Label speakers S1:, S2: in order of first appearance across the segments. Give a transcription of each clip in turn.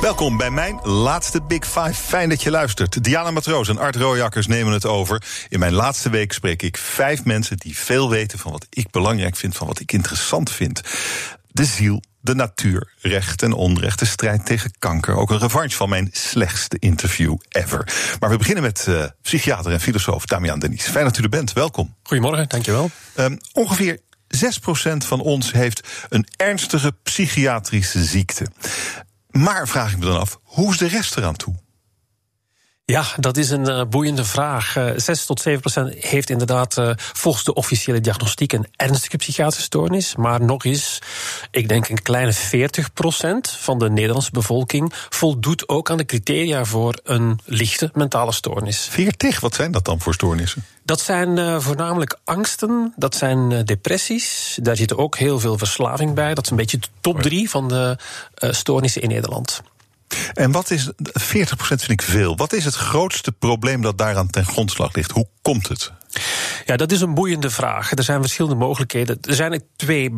S1: Welkom bij mijn laatste Big Five. Fijn dat je luistert. Diana Matroos en Art Rooijakkers nemen het over. In mijn laatste week spreek ik vijf mensen die veel weten van wat ik belangrijk vind, van wat ik interessant vind. De ziel, de natuur, recht en onrecht, de strijd tegen kanker. Ook een revanche van mijn slechtste interview ever. Maar we beginnen met uh, psychiater en filosoof Damian Denies. Fijn dat u er bent, welkom.
S2: Goedemorgen, dankjewel.
S1: Um, ongeveer 6% van ons heeft een ernstige psychiatrische ziekte. Maar vraag ik me dan af, hoe is de rest toe?
S2: Ja, dat is een uh, boeiende vraag. Uh, 6 tot 7 procent heeft inderdaad uh, volgens de officiële diagnostiek een ernstige psychiatrische stoornis. Maar nog eens, ik denk een kleine 40 procent van de Nederlandse bevolking voldoet ook aan de criteria voor een lichte mentale stoornis.
S1: 40? Wat zijn dat dan voor stoornissen?
S2: Dat zijn voornamelijk angsten, dat zijn depressies. Daar zit ook heel veel verslaving bij. Dat is een beetje de top drie van de stoornissen in Nederland.
S1: En wat is, 40% vind ik veel. Wat is het grootste probleem dat daaraan ten grondslag ligt? Hoe komt het?
S2: Ja, dat is een boeiende vraag. Er zijn verschillende mogelijkheden. Er zijn twee,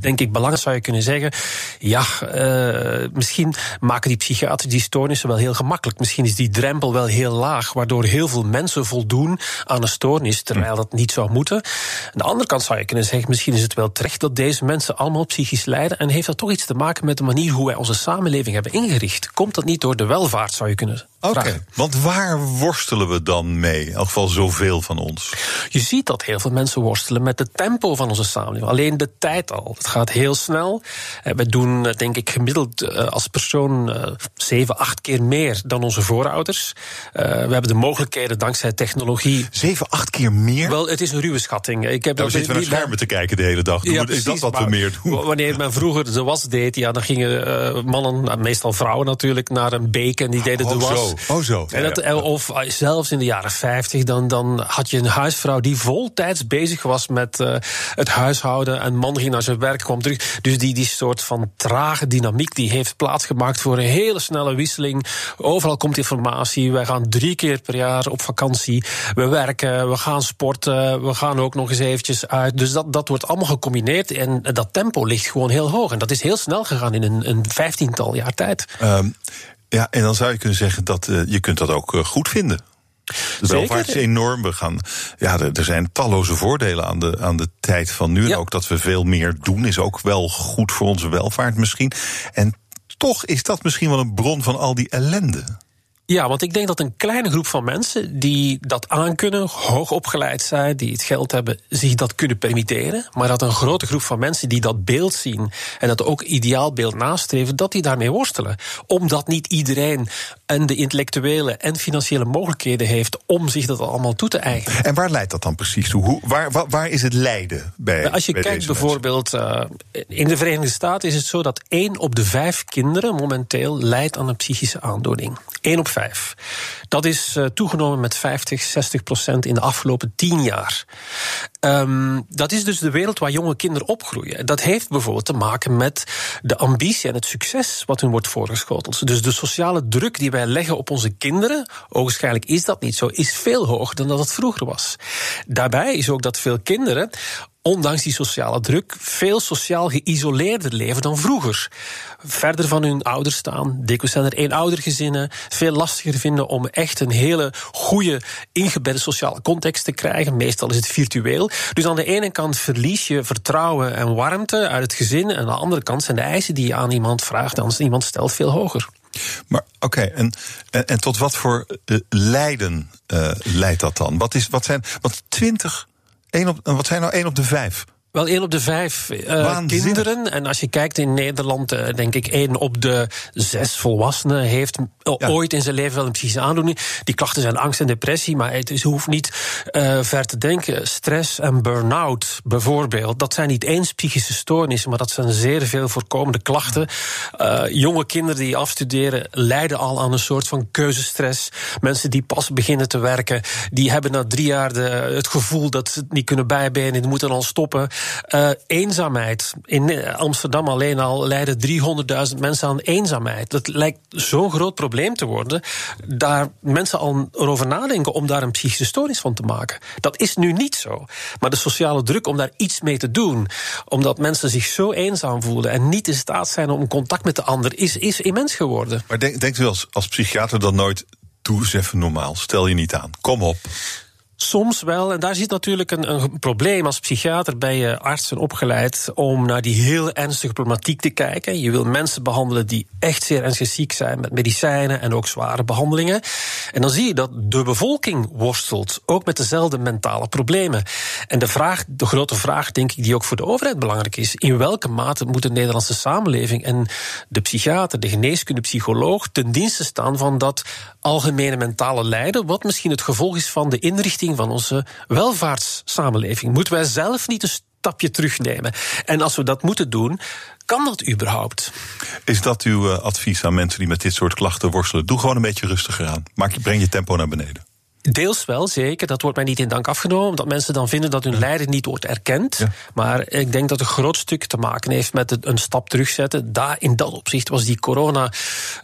S2: denk ik, belangen zou je kunnen zeggen. Ja, uh, misschien maken die psychiaters die stoornissen wel heel gemakkelijk. Misschien is die drempel wel heel laag, waardoor heel veel mensen voldoen aan een stoornis, terwijl dat niet zou moeten. Aan de andere kant zou je kunnen zeggen, misschien is het wel terecht dat deze mensen allemaal psychisch lijden. En heeft dat toch iets te maken met de manier hoe wij onze samenleving hebben ingericht? Komt dat niet door de welvaart, zou je kunnen
S1: Oké, okay, want waar worstelen we dan mee? In elk geval zoveel van ons.
S2: Je ziet dat heel veel mensen worstelen met het tempo van onze samenleving. Alleen de tijd al. Het gaat heel snel. We doen, denk ik, gemiddeld als persoon zeven, acht keer meer dan onze voorouders. We hebben de mogelijkheden dankzij technologie.
S1: Zeven, acht keer meer?
S2: Wel, het is een ruwe schatting. Ik heb
S1: nou, zitten we naar schermen te kijken de hele dag. Ja, is dat wat we meer doen?
S2: Wanneer men vroeger de was deed, ja, dan gingen mannen, meestal vrouwen natuurlijk, naar een beek en die deden
S1: oh,
S2: de was.
S1: Zo. Oh, zo.
S2: En dat, of zelfs in de jaren 50, dan, dan had je een huisvrouw die voltijds bezig was met uh, het huishouden. En man ging naar zijn werk, kwam terug. Dus die, die soort van trage dynamiek die heeft plaatsgemaakt voor een hele snelle wisseling. Overal komt informatie. Wij gaan drie keer per jaar op vakantie. We werken, we gaan sporten, we gaan ook nog eens eventjes uit. Dus dat, dat wordt allemaal gecombineerd. En dat tempo ligt gewoon heel hoog. En dat is heel snel gegaan in een, vijftiental jaar tijd.
S1: Um, ja, en dan zou je kunnen zeggen dat uh, je kunt dat ook uh, goed vinden. De welvaart is enorm. We gaan, ja, er, er, zijn talloze voordelen aan de, aan de tijd van nu. Ja. En ook dat we veel meer doen is ook wel goed voor onze welvaart misschien. En toch is dat misschien wel een bron van al die ellende.
S2: Ja, want ik denk dat een kleine groep van mensen die dat aankunnen, hoog opgeleid zijn, die het geld hebben, zich dat kunnen permitteren. Maar dat een grote groep van mensen die dat beeld zien en dat ook ideaalbeeld nastreven, dat die daarmee worstelen. Omdat niet iedereen en de intellectuele en financiële mogelijkheden heeft om zich dat allemaal toe te eigenen.
S1: En waar leidt dat dan precies toe? Hoe, waar, waar, waar is het lijden bij?
S2: Als je
S1: bij
S2: kijkt bijvoorbeeld, uh, in de Verenigde Staten is het zo dat één op de vijf kinderen momenteel lijdt aan een psychische aandoening. Eén op vijf. Dat is uh, toegenomen met 50, 60 procent in de afgelopen tien jaar. Um, dat is dus de wereld waar jonge kinderen opgroeien. Dat heeft bijvoorbeeld te maken met de ambitie en het succes wat hun wordt voorgeschoteld. Dus de sociale druk die wij leggen op onze kinderen, ogenschijnlijk is dat niet zo, is veel hoger dan dat het vroeger was. Daarbij is ook dat veel kinderen ondanks die sociale druk, veel sociaal geïsoleerder leven dan vroeger. Verder van hun ouders staan. Dikwijls zijn er eenoudergezinnen. Veel lastiger vinden om echt een hele goede ingebedde sociale context te krijgen. Meestal is het virtueel. Dus aan de ene kant verlies je vertrouwen en warmte uit het gezin. En aan de andere kant zijn de eisen die je aan iemand vraagt, als iemand stelt, veel hoger.
S1: Maar oké, en, en, tot wat voor uh, lijden uh, leidt dat dan? Wat, is, wat zijn. Want 20 Eén op, wat zijn nou één op de vijf
S2: Wel, één op de vijf uh, kinderen. En als je kijkt in Nederland, uh, denk ik, één op de zes volwassenen heeft ja. ooit in zijn leven wel een psychische aandoening. Die klachten zijn angst en depressie, maar het is, hoeft niet uh, ver te denken. Stress en burn-out bijvoorbeeld, dat zijn niet eens psychische stoornissen, maar dat zijn zeer veel voorkomende klachten. jonge kinderen die afstuderen lijden al aan een soort van keuzestress. Mensen die pas beginnen te werken, die hebben na drie jaar de, het gevoel dat ze het niet kunnen bijbenen, die moeten al stoppen. Uh, eenzaamheid. In Amsterdam alleen al lijden 300.000 mensen aan eenzaamheid. Dat lijkt zo'n groot probleem te worden. Daar mensen al over nadenken om daar een psychische stoornis van te maken. Dat is nu niet zo. Maar de sociale druk om daar iets mee te doen, omdat mensen zich zo eenzaam voelen en niet in staat zijn om contact met de ander, is, is immens geworden.
S1: Maar denk, denkt u als, als psychiater dan nooit. Doe even normaal, stel je niet aan. Kom op.
S2: Soms wel, en daar zit natuurlijk een, een, probleem. Als psychiater ben je arts en opgeleid om naar die heel ernstige problematiek te kijken. Je wil mensen behandelen die echt zeer ernstig ziek zijn met medicijnen en ook zware behandelingen. En dan zie je dat de bevolking worstelt, ook met dezelfde mentale problemen. En de, vraag, de grote vraag, denk ik, die ook voor de overheid belangrijk is: in welke mate moet de Nederlandse samenleving en de psychiater, de geneeskundepsycholoog ten dienste staan van dat algemene mentale lijden, wat misschien het gevolg is van de inrichting van onze welvaartssamenleving. Moeten wij zelf niet een stapje terugnemen? En als we dat moeten doen, kan dat überhaupt?
S1: Is dat uw eh, advies aan mensen die met dit soort klachten worstelen? Doe gewoon een beetje rustiger aan. Maak breng je tempo naar beneden.
S2: Deels wel, zeker. Dat wordt mij niet in dank afgenomen, omdat mensen dan vinden dat hun lijden niet wordt erkend. Maar ik denk dat een groot stuk te maken heeft met het een stap terugzetten. Daar, in dat opzicht was die corona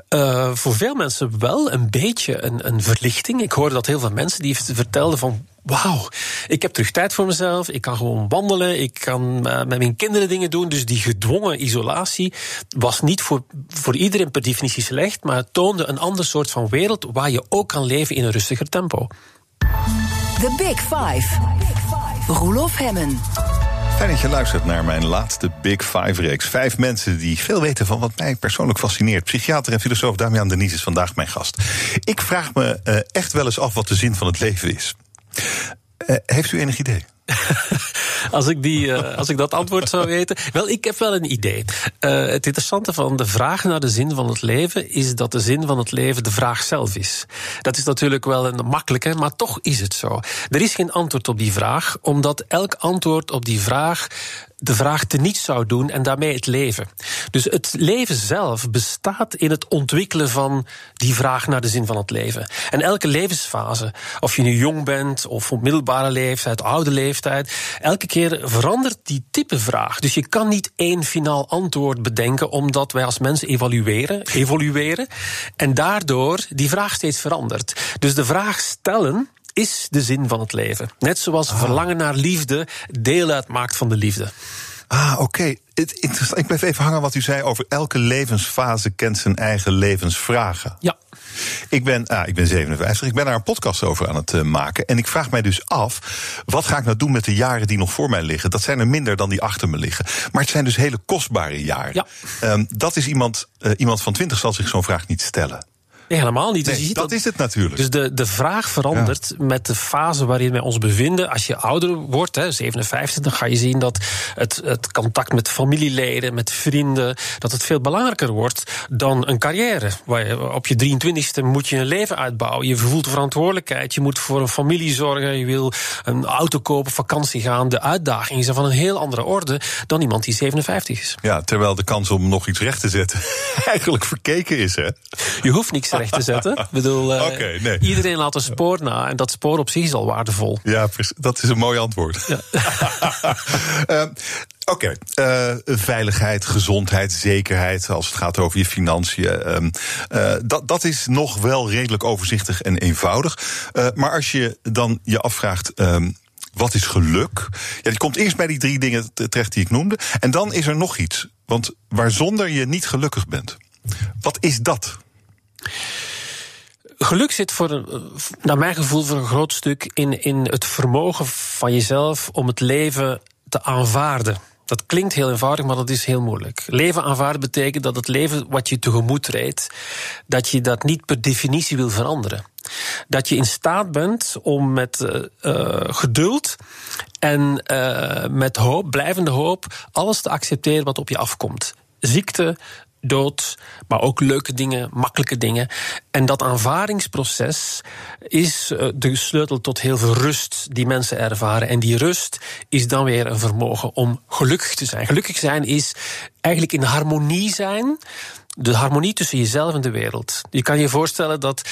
S2: uh, voor veel mensen wel een beetje een, een verlichting. Ik hoorde dat heel veel mensen die vertelden van wauw, ik heb terug tijd voor mezelf. Ik kan gewoon wandelen. Ik kan uh, met mijn kinderen dingen doen. Dus die gedwongen isolatie was niet voor, voor iedereen per definitie slecht. Maar het toonde een ander soort van wereld waar je ook kan leven in een rustiger tempo.
S3: The Big Five. Roelof Hemmen.
S1: Fijn dat je luistert naar mijn laatste Big Five-reeks. Vijf mensen die veel weten van wat mij persoonlijk fascineert. Psychiater en filosoof Damian Denies is vandaag mijn gast. Ik vraag me uh, echt wel eens af wat de zin van het leven is. Uh, heeft u enig idee?
S2: als, ik die, uh, als ik dat antwoord zou weten. Wel, ik heb wel een idee. Uh, het interessante van de vraag naar de zin van het leven is dat de zin van het leven de vraag zelf is. Dat is natuurlijk wel een makkelijke, maar toch is het zo. Er is geen antwoord op die vraag, omdat elk antwoord op die vraag de vraag te niet zou doen en daarmee het leven. Dus het leven zelf bestaat in het ontwikkelen van die vraag naar de zin van het leven. En elke levensfase, of je nu jong bent of op middelbare leeftijd, oude leeftijd, elke keer verandert die type vraag. Dus je kan niet één finaal antwoord bedenken, omdat wij als mensen evalueren, evolueren en daardoor die vraag steeds verandert. Dus de vraag stellen is de zin van het leven. Net zoals ah. verlangen naar liefde deel uitmaakt van de liefde.
S1: Ah, oké. Okay. Ik blijf even hangen wat u zei over elke levensfase kent zijn eigen levensvragen.
S2: Ja.
S1: Ik ben, ah, ik ben 57, ik ben daar een podcast over aan het uh, maken. En ik vraag mij dus af, wat ga ik nou doen met de jaren die nog voor mij liggen? Dat zijn er minder dan die achter me liggen. Maar het zijn dus hele kostbare jaren.
S2: Ja.
S1: Um, dat is iemand, uh, iemand van 20 zal zich zo'n vraag niet stellen.
S2: Nee, helemaal niet.
S1: Dus dat, is het natuurlijk.
S2: Dus de, de vraag verandert met de fase waarin wij ons bevinden. Als je ouder wordt, hè, 57, dan ga je zien dat het, het contact met familieleden, met vrienden, dat het veel belangrijker wordt dan een carrière. Waar je, op je 23ste moet je een leven uitbouwen. Je voelt verantwoordelijkheid. Je moet voor een familie zorgen. Je wil een auto kopen, vakantie gaan. De uitdagingen zijn van een heel andere orde dan iemand die 57 is.
S1: Ja, terwijl de kans om nog iets recht te zetten eigenlijk verkeken is, hè?
S2: Je hoeft niks recht te zetten. Ik bedoel, uh, nee. iedereen laat een spoor na en dat spoor op zich is al waardevol.
S1: Ja, dat is een mooi antwoord. Ja. uh, Oké, okay. uh, veiligheid, gezondheid, zekerheid als het gaat over je financiën. Uh, dat, dat is nog wel redelijk overzichtig en eenvoudig. Maar als je dan je afvraagt. Um, wat is geluk? Ja, die komt eerst bij die drie dingen terecht die ik noemde. En dan is er nog iets. Want waarzonder je niet gelukkig bent. Wat is dat?
S2: Geluk zit voor, naar mijn gevoel, voor een groot stuk in, in het vermogen van jezelf om het leven te aanvaarden. Dat klinkt heel eenvoudig, maar dat is heel moeilijk. Leven aanvaarden betekent dat het leven wat je tegemoet treedt, dat je dat niet per definitie wil veranderen. Dat je in staat bent om met uh, geduld en uh, met hoop, blijvende hoop, alles te accepteren wat op je afkomt. Ziekte, dood, maar ook leuke dingen, makkelijke dingen. En dat aanvaardingsproces is eh, de sleutel tot heel veel rust die mensen ervaren. En die rust is dan weer een vermogen om gelukkig te zijn. Gelukkig zijn is eigenlijk in harmonie zijn. De harmonie tussen jezelf en de wereld. Je kan je voorstellen dat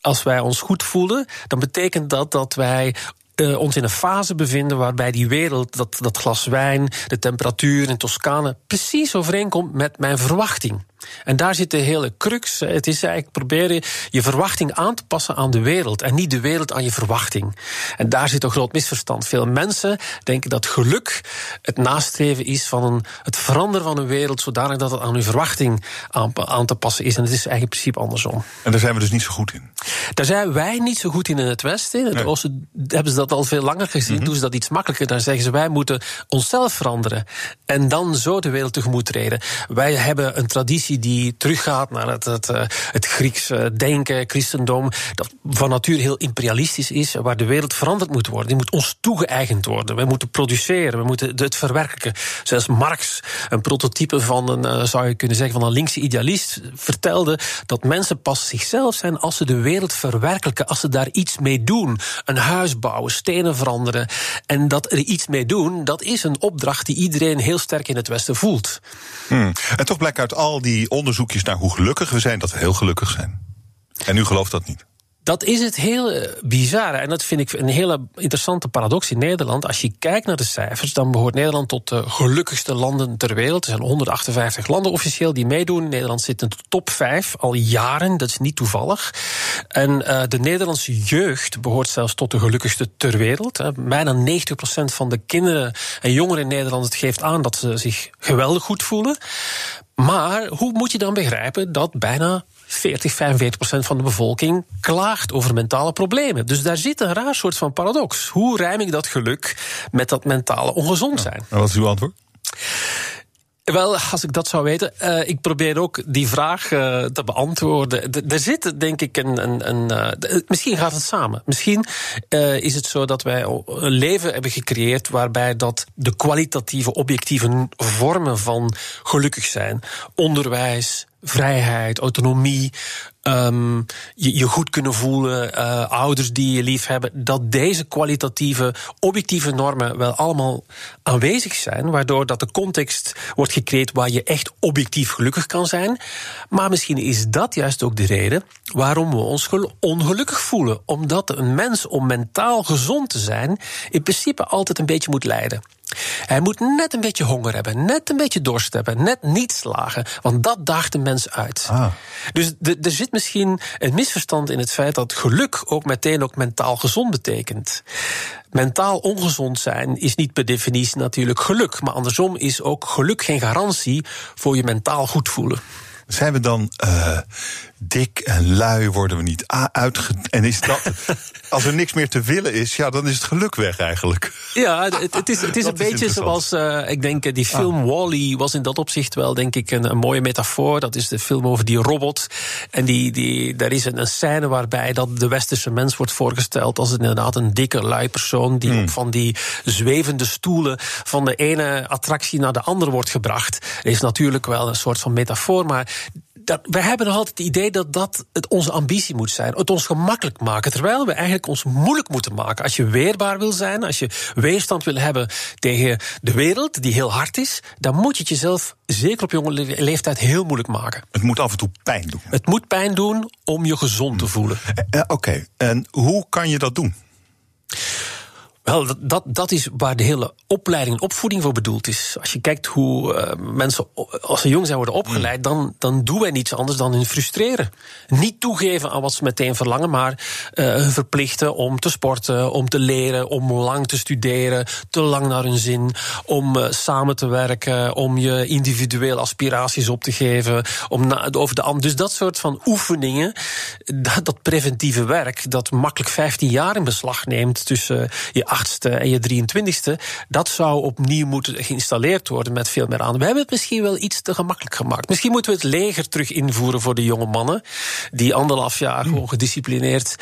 S2: als wij ons goed voelen, dan betekent dat dat wij uh, ons in een fase bevinden waarbij die wereld, dat, dat glas wijn, de temperatuur in Toscane, precies overeenkomt met mijn verwachting. En daar zit de hele crux. Het is eigenlijk proberen je verwachting aan te passen aan de wereld en niet de wereld aan je verwachting. En daar zit een groot misverstand. Veel mensen denken dat geluk het nastreven is van een, het veranderen van een wereld zodanig dat het aan hun verwachting aan, aan te passen is. En het is eigenlijk in principe andersom.
S1: En daar zijn we dus niet zo goed in.
S2: Daar zijn wij niet zo goed in in het Westen. In het Oosten hebben ze dat al veel langer gezien. Mm Doen ze dat iets makkelijker. Dan zeggen ze wij moeten onszelf veranderen. En dan zo de wereld tegemoet treden. Wij hebben een traditie die teruggaat naar het, het, eh, het Grieks denken, christendom. Dat van nature heel imperialistisch is. Waar de wereld veranderd moet worden. Die moet ons toegeëigend worden. We moeten produceren. We moeten het verwerken. Zoals Marx, een prototype van een, eh, zou je kunnen zeggen, van een linkse idealist, vertelde dat mensen pas zichzelf zijn als ze de wereld verwerkelijken. Als ze daar iets mee doen. Een huis bouwen, stenen veranderen. En dat er iets mee doen, dat is een opdracht die iedereen heel sterk in het Westen voelt.
S1: Hmm. En toch blijkt uit al die onderzoekjes naar hoe gelukkig we zijn, dat we heel gelukkig zijn. En u gelooft dat niet?
S2: Dat is het heel eh, bizarre. En dat vind ik een hele interessante paradox in Nederland. Als je kijkt naar de cijfers, dan behoort Nederland tot de gelukkigste landen ter wereld. Er zijn 158 landen officieel die meedoen. Nederland zit in de top 5 al jaren. Dat is niet toevallig. En uh, de Nederlandse jeugd behoort zelfs tot de gelukkigste ter wereld. Bijna 90% van de kinderen en jongeren in Nederland geeft aan dat ze zich geweldig goed voelen. Maar hoe moet je dan begrijpen dat bijna 40, 45 procent van de bevolking klaagt over mentale problemen. Dus daar zit een raar soort van paradox. Hoe rijm ik dat geluk met dat mentale ongezond zijn?
S1: en wat is uw antwoord?
S2: Wel, als ik dat zou weten, uh, ik probeer ook die vraag uh, te beantwoorden. er zit, denk ik, een. een, een uh, misschien gaat het samen. Misschien is het zo dat wij een leven hebben gecreëerd waarbij dat de kwalitatieve, objectieve vormen van gelukkig zijn, onderwijs, vrijheid, autonomie, um, je, goed kunnen voelen, uh, ouders die je lief hebben, dat deze kwalitatieve, objectieve normen wel allemaal aanwezig zijn, waardoor dat de context wordt gecreëerd waar je echt objectief gelukkig kan zijn. Maar misschien is dat juist ook de reden waarom we ons ongelukkig voelen, omdat een mens om mentaal gezond te zijn in principe altijd een beetje moet lijden. Hij moet net een beetje honger hebben, net een beetje dorst hebben, net niet slagen, want dat daagt de mens uit. Ah. Dus er zit misschien een misverstand in het feit dat geluk ook meteen ook mentaal gezond betekent. Mentaal ongezond zijn is niet per definitie natuurlijk geluk, maar andersom is ook geluk geen garantie voor je mentaal goed voelen.
S1: Zijn we dan uh, dik en lui, worden we niet uitge... En is dat... als er niks meer te willen is, ja, dan is het geluk weg eigenlijk.
S2: Ja, het, het is, het is een beetje zoals, uh, ik denk, die film ah. Wally was in dat opzicht wel, denk ik, een, een, mooie metafoor. Dat is de film over die robot. En die, die, daar is een, een scène waarbij dat de westerse mens wordt voorgesteld als inderdaad een dikke lui persoon die hmm. op van die zwevende stoelen van de ene attractie naar de andere wordt gebracht. Er is natuurlijk wel een soort van metafoor, maar dat, we hebben nog altijd het idee dat dat het onze ambitie moet zijn. Het ons gemakkelijk maken. Terwijl we eigenlijk ons moeilijk moeten maken. Als je weerbaar wil zijn, als je weerstand wil hebben tegen de wereld, die heel hard is, dan moet je het jezelf, zeker op jonge leeftijd, heel moeilijk maken.
S1: Het moet af en toe pijn doen.
S2: Het moet pijn doen om je gezond te voelen.
S1: Uh, Oké, en hoe kan je dat doen?
S2: Wel, dat, dat is waar de hele opleiding opvoeding voor bedoeld is. Als je kijkt hoe uh, mensen, als ze jong zijn, worden opgeleid, dan, dan doen wij niets anders dan hun frustreren. Niet toegeven aan wat ze meteen verlangen, maar uh, hun verplichten om te sporten, om te leren, om lang te studeren, te lang naar hun zin, om uh, samen te werken, om je individueel aspiraties op te geven, om over de Dus dat soort van oefeningen, dat, dat preventieve werk, dat makkelijk 15 jaar in beslag neemt tussen je achtste en je 23ste, dat zou opnieuw moeten geïnstalleerd worden met veel meer aan. We hebben het misschien wel iets te gemakkelijk gemaakt. Misschien moeten we het leger terug invoeren voor de jonge mannen, die anderhalf jaar gewoon gedisciplineerd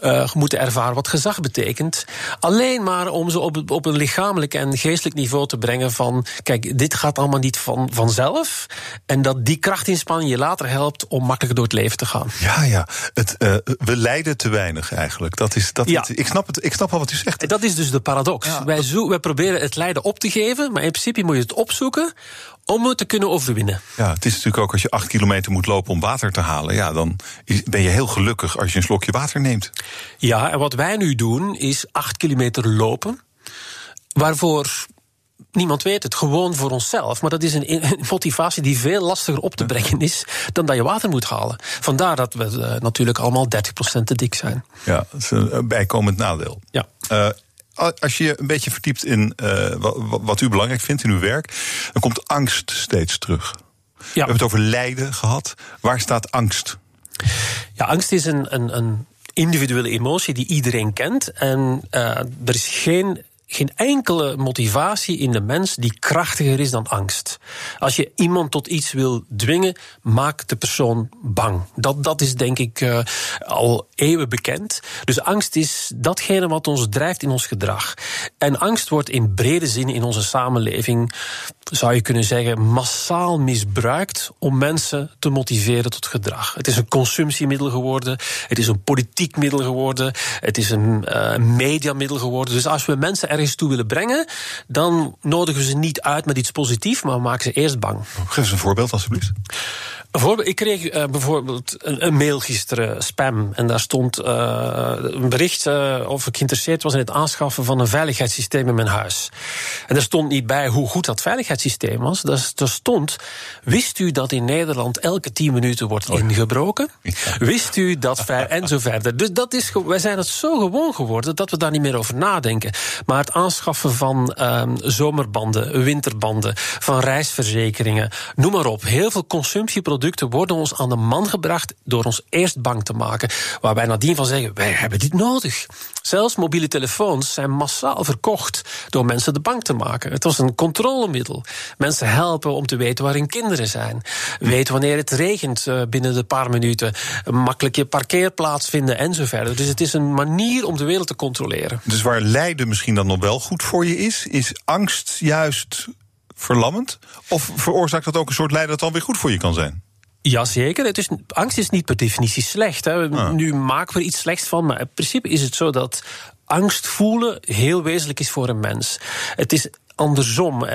S2: uh, moeten ervaren wat gezag betekent. Alleen maar om ze op, op een lichamelijk en geestelijk niveau te brengen van, kijk, dit gaat allemaal niet van, vanzelf. En dat die krachtinspanning je later helpt om makkelijker door het leven te gaan.
S1: Ja, ja. Het, uh, we lijden te weinig eigenlijk. Dat is, dat, ja. ik, snap het, ik snap wel wat u zegt.
S2: Dat is dus de paradox. Ja, wij, zo, wij proberen het lijden op te geven, maar in principe moet je het opzoeken om het te kunnen overwinnen.
S1: Ja, het is natuurlijk ook als je acht kilometer moet lopen om water te halen. Ja, dan ben je heel gelukkig als je een slokje water neemt.
S2: Ja, en wat wij nu doen is acht kilometer lopen. Waarvoor niemand weet het, gewoon voor onszelf. Maar dat is een motivatie die veel lastiger op te brengen is dan dat je water moet halen. Vandaar dat we uh, natuurlijk allemaal 30% te dik zijn.
S1: Ja, dat is een bijkomend nadeel.
S2: Ja.
S1: Uh, als je je een beetje verdiept in uh, wat u belangrijk vindt in uw werk, dan komt angst steeds terug. Ja. We hebben het over lijden gehad. Waar staat angst?
S2: Ja, angst is een, een, een individuele emotie die iedereen kent. En uh, er is geen geen enkele motivatie in de mens die krachtiger is dan angst. Als je iemand tot iets wil dwingen, maak de persoon bang. Dat, dat is denk ik uh, al eeuwen bekend. Dus angst is datgene wat ons drijft in ons gedrag. En angst wordt in brede zin in onze samenleving, zou je kunnen zeggen, massaal misbruikt om mensen te motiveren tot gedrag. Het is een consumptiemiddel geworden, het is een politiek middel geworden, het is een uh, mediamiddel geworden. Dus als we mensen er ergens toe willen brengen, dan nodigen we ze niet uit met iets positiefs, maar maken ze eerst bang.
S1: Geef eens een voorbeeld, alsjeblieft.
S2: Bijvoorbeeld, ik kreeg uh, bijvoorbeeld een, een, mail gisteren, spam. En daar stond uh, een bericht uh, of ik geïnteresseerd was in het aanschaffen van een veiligheidssysteem in mijn huis. En er stond niet bij hoe goed dat veiligheidssysteem was. Er stond, wist u dat in Nederland elke tien minuten wordt ingebroken? Wist u dat en zo verder. Dus dat is, wij zijn het zo gewoon geworden dat we daar niet meer over nadenken. Maar het aanschaffen van um, zomerbanden, winterbanden, van reisverzekeringen, noem maar op. Heel veel consumptieproducten producten worden ons aan de man gebracht door ons eerst bang te maken. Waar wij nadien van zeggen, wij hebben dit nodig. Zelfs mobiele telefoons zijn massaal verkocht door mensen de bang te maken. Het was een controlemiddel. Mensen helpen om te weten waar hun kinderen zijn. Weten wanneer het regent uh, binnen de paar minuten. Makkelijk je parkeerplaats vinden en zo verder. Dus het is een manier om de wereld te controleren.
S1: Dus waar lijden misschien dan nog wel goed voor je is, is angst juist verlammend? Of veroorzaakt dat ook een soort lijden dat dan weer goed voor je kan zijn?
S2: Jazeker. Het is, angst is niet per definitie slecht. Hè. Ah. Nu maken we er iets slechts van, maar in principe is het zo dat angst voelen heel wezenlijk is voor een mens. Het is andersom.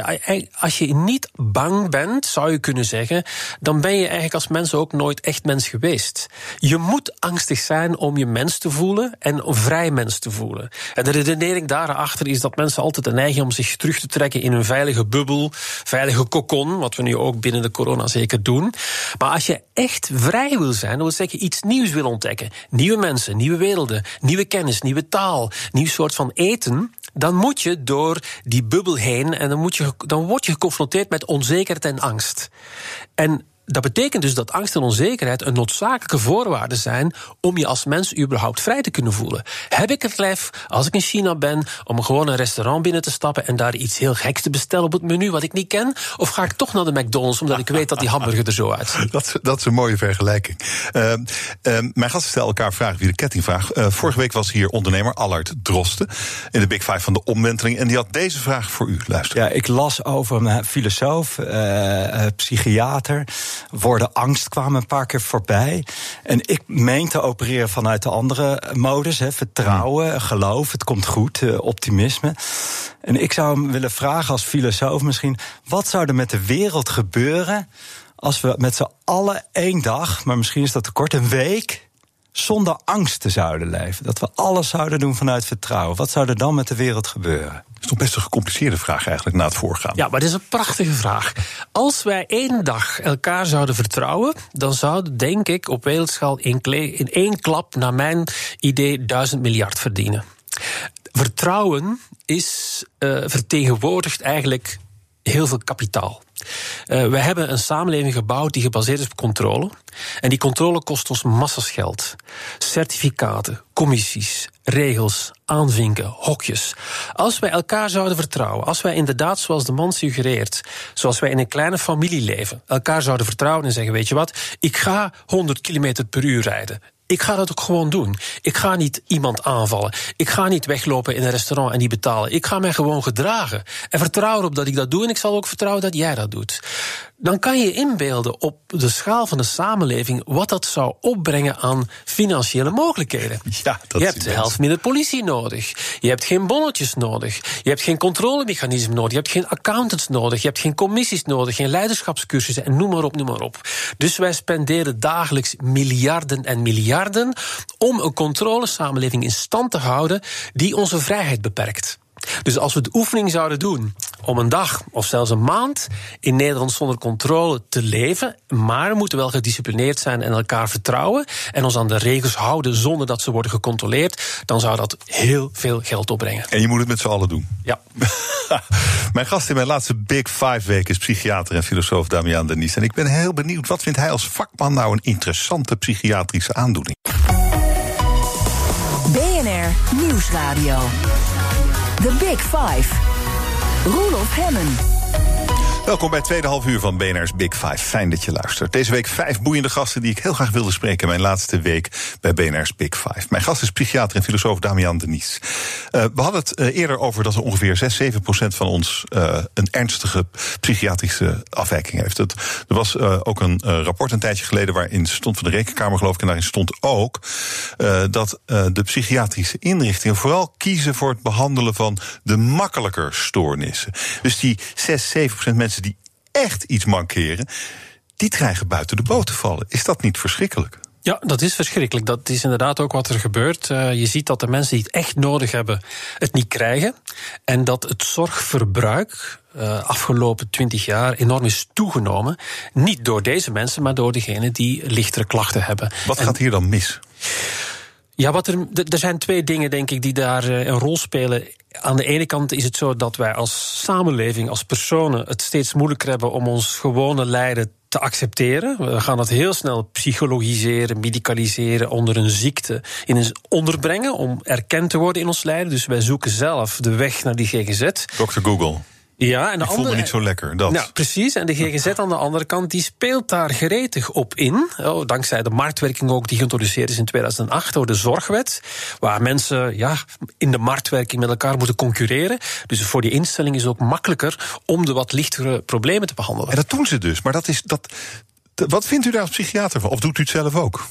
S2: Als je niet bang bent, zou je kunnen zeggen, dan ben je eigenlijk als mens ook nooit echt mens geweest. Je moet angstig zijn om je mens te voelen en een vrij mens te voelen. En de redenering daarachter is dat mensen altijd de neiging om zich terug te trekken in een veilige bubbel, veilige kokon, wat we nu ook binnen de corona zeker doen. Maar als je echt vrij wil zijn, dan wil zeggen iets nieuws wil ontdekken, nieuwe mensen, nieuwe werelden, nieuwe kennis, nieuwe taal, nieuw soort van eten, dan moet je door die bubbel heen en dan, moet je, dan word je geconfronteerd met onzekerheid en angst. En dat betekent dus dat angst en onzekerheid een noodzakelijke voorwaarde zijn om je als mens überhaupt vrij te kunnen voelen. Heb ik het lef, als ik in China ben, om gewoon een restaurant binnen te stappen en daar iets heel geks te bestellen op het menu wat ik niet ken? Of ga ik toch naar de McDonald's omdat ik weet dat die hamburger er zo uitziet?
S1: Dat, dat is een mooie vergelijking. Uh, uh, mijn gasten stellen elkaar vragen via de kettingvraag. Uh, vorige week was hier ondernemer Allard Drosten in de Big Five van de omwenteling. En die had deze vraag voor u. Luister.
S4: Ja, ik las over een filosoof, eh, eh, psychiater woorden angst kwamen een paar keer voorbij. En ik meen te opereren vanuit de andere modus. Hè, vertrouwen, hmm. geloof, het komt goed, uh, optimisme. En ik zou hem willen vragen als filosoof misschien... wat zou er met de wereld gebeuren... als we met z'n allen één dag, maar misschien is dat te kort, een week zonder angst te zouden leven. Dat we alles zouden doen vanuit vertrouwen. Wat zou er dan met de wereld gebeuren?
S1: Dat is toch best een gecompliceerde vraag eigenlijk na het voorgaan.
S2: Ja, maar dit is een prachtige vraag. Als wij één dag elkaar zouden vertrouwen, dan zouden, denk ik, op wereldschaal in, in één klap, naar mijn idee, duizend miljard verdienen. Vertrouwen is uh, vertegenwoordigt eigenlijk heel veel kapitaal. Uh, we hebben een samenleving gebouwd die gebaseerd is op controle. En die controle kost ons massas geld. Certificaten, commissies, regels, aanvinken, hokjes. Als wij elkaar zouden vertrouwen, als wij inderdaad, zoals de man suggereert, zoals wij in een kleine familie leven, elkaar zouden vertrouwen en zeggen: Weet je wat, ik ga 100 km per uur rijden. Ik ga dat ook gewoon doen. Ik ga niet iemand aanvallen. Ik ga niet weglopen in een restaurant en die betalen. Ik ga mij gewoon gedragen. En vertrouw erop dat ik dat doe. En ik zal ook vertrouwen dat jij dat doet. Dan kan je inbeelden op de schaal van de samenleving wat dat zou opbrengen aan financiële mogelijkheden.
S1: Ja, dat
S2: je hebt de helft minder politie nodig. Je hebt geen bonnetjes nodig. Je hebt geen controlemechanisme nodig. Je hebt geen accountants nodig. Je hebt geen commissies nodig. Geen leiderschapscursussen en noem maar op, noem maar op. Dus wij spenderen dagelijks miljarden en miljarden om een controlesamenleving in stand te houden die onze vrijheid beperkt. Dus als we de oefening zouden doen om een dag of zelfs een maand in Nederland zonder controle te leven, maar we moeten wel gedisciplineerd zijn en elkaar vertrouwen en ons aan de regels houden zonder dat ze worden gecontroleerd, dan zou dat heel veel geld opbrengen.
S1: En je moet het met z'n allen doen.
S2: Ja.
S1: mijn gast in mijn laatste Big Five week is psychiater en filosoof Damian Denies. En ik ben heel benieuwd, wat vindt hij als vakman nou een interessante psychiatrische aandoening?
S3: BNR Nieuwsradio. The Big Five. Roelof Hemmen.
S1: Welkom bij het tweede half uur van BNR's Big Five. Fijn dat je luistert. Deze week vijf boeiende gasten die ik heel graag wilde spreken... mijn laatste week bij BNR's Big Five. Mijn gast is psychiater en filosoof Damian Denies. Uh, we hadden het uh, eerder over dat er ongeveer 6, 7 procent van ons... Uh, een ernstige psychiatrische afwijking heeft. Er was ook een rapport een tijdje geleden... waarin stond van de Rekenkamer, geloof ik... en daarin stond ook dat de psychiatrische inrichtingen... vooral kiezen voor het behandelen van de makkelijker stoornissen. Dus die 6, 7 procent mensen die echt iets mankeren, die krijgen buiten de boot te vallen. Is dat niet verschrikkelijk?
S2: Ja, dat is verschrikkelijk. Dat is inderdaad ook wat er gebeurt. Uh, je ziet dat de mensen die het echt nodig hebben, het niet krijgen. En dat het zorgverbruik uh, afgelopen twintig jaar enorm is toegenomen. Niet door deze mensen, maar door degenen die lichtere klachten hebben.
S1: Wat gaat hier dan mis?
S2: Ja, wat er, er zijn twee dingen, denk ik, die daar een rol spelen. Aan de ene kant is het zo dat wij als samenleving, als personen, het steeds moeilijker hebben om ons gewone lijden te accepteren. We gaan dat heel snel psychologiseren, medicaliseren, onder een ziekte in een onderbrengen om erkend te worden in ons lijden. Dus wij zoeken zelf de weg naar die GGZ.
S1: Dr. Google.
S2: Ja, en de
S1: ik voel
S2: andere,
S1: me niet zo lekker. Dat.
S2: Nou, precies. En de GGZ aan de andere kant, die speelt daar gretig op in. Oh, dankzij de marktwerking ook, die geïntroduceerd is in 2008 door de Zorgwet. Waar mensen ja, in de marktwerking met elkaar moeten concurreren. Dus voor die instelling is het ook makkelijker om de wat lichtere problemen te behandelen.
S1: En dat doen ze dus. Maar dat is. Dat, wat vindt u daar als psychiater van? Of doet u het zelf ook?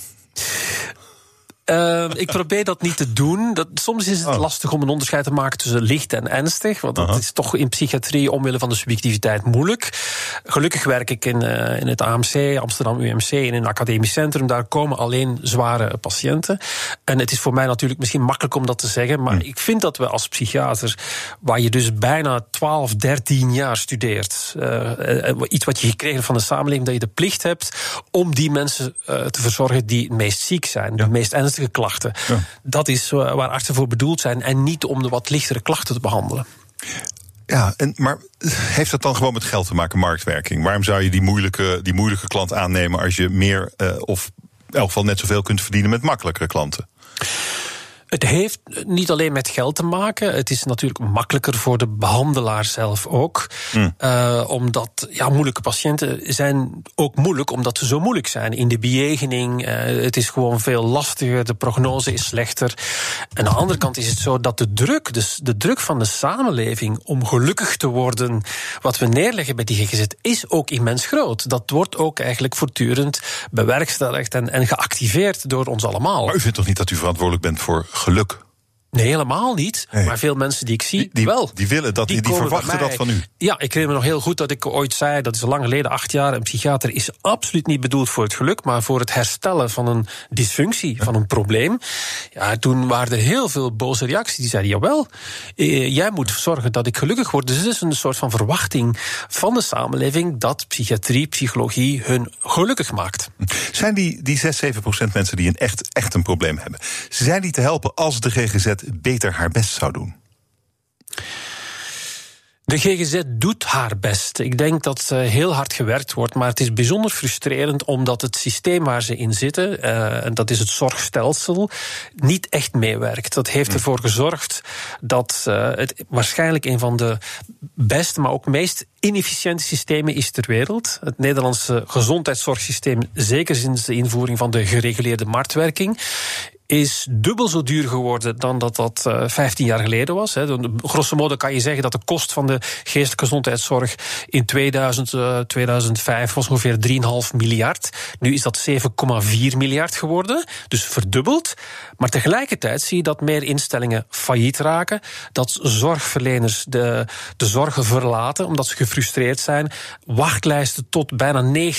S2: Uh, ik probeer dat niet te doen. Dat, soms is het oh. lastig om een onderscheid te maken tussen licht en ernstig. Want dat uh -huh. is toch in psychiatrie omwille van de subjectiviteit moeilijk. Gelukkig werk ik in, uh, in het AMC, Amsterdam UMC, in een academisch centrum. Daar komen alleen zware patiënten. En het is voor mij natuurlijk misschien makkelijk om dat te zeggen. Maar hm. ik vind dat we als psychiater, waar je dus bijna 12, 13 jaar studeert. Uh, iets wat je gekregen van de samenleving, dat je de plicht hebt om die mensen te verzorgen die het meest ziek zijn, ja. de meest ernstige klachten. Ja. Dat is waar artsen voor bedoeld zijn en niet om de wat lichtere klachten te behandelen.
S1: Ja, en, maar heeft dat dan gewoon met geld te maken, marktwerking? Waarom zou je die moeilijke, die moeilijke klant aannemen als je meer uh, of in elk geval net zoveel kunt verdienen met makkelijkere klanten?
S2: Het heeft niet alleen met geld te maken. Het is natuurlijk makkelijker voor de behandelaar zelf ook. Mm. Uh, omdat ja, moeilijke patiënten zijn ook moeilijk omdat ze zo moeilijk zijn in de bejegening. Uh, het is gewoon veel lastiger. De prognose is slechter. En aan de andere kant is het zo dat de druk, dus de druk van de samenleving om gelukkig te worden, wat we neerleggen bij die GGZ, is ook immens groot. Dat wordt ook eigenlijk voortdurend bewerkstelligd en, en geactiveerd door ons allemaal.
S1: Maar u vindt toch niet dat u verantwoordelijk bent voor geluk?
S2: Nee, helemaal niet. Nee. Maar veel mensen die ik zie,
S1: die,
S2: wel.
S1: Die willen dat, die, die verwachten dat van u.
S2: Ja, ik herinner me nog heel goed dat ik ooit zei, dat is lang geleden, acht jaar, een psychiater is absoluut niet bedoeld voor het geluk, maar voor het herstellen van een dysfunctie, ja. van een probleem. Ja, toen waren er heel veel boze reacties. Die zeiden, jawel, eh, jij moet zorgen dat ik gelukkig word. Dus het is een soort van verwachting van de samenleving dat psychiatrie, psychologie hun gelukkig maakt.
S1: Zijn die, die 6, 7 procent mensen die een echt, echt een probleem hebben, zijn die te helpen als de GGZ beter haar best zou doen?
S2: De GGZ doet haar best. Ik denk dat uh, heel hard gewerkt wordt, maar het is bijzonder frustrerend omdat het systeem waar ze in zitten, uh, en dat is het zorgstelsel, niet echt meewerkt. Dat heeft
S1: Hmm.
S2: ervoor gezorgd dat uh, het waarschijnlijk een van de beste, maar ook meest inefficiënte systemen is ter wereld. Het Nederlandse gezondheidszorgsysteem, zeker sinds de invoering van de gereguleerde marktwerking, is dubbel zo duur geworden dan dat dat uh, 15 jaar geleden was. Hè. Grosso modo kan je zeggen dat de kost van de geestelijke gezondheidszorg in 2000, uh, 2005 was ongeveer 3,5 miljard. Nu is dat 7,4 miljard geworden, dus verdubbeld. Maar tegelijkertijd zie je dat meer instellingen failliet raken, dat zorgverleners de, de zorgen verlaten omdat ze gefrustreerd zijn, wachtlijsten tot bijna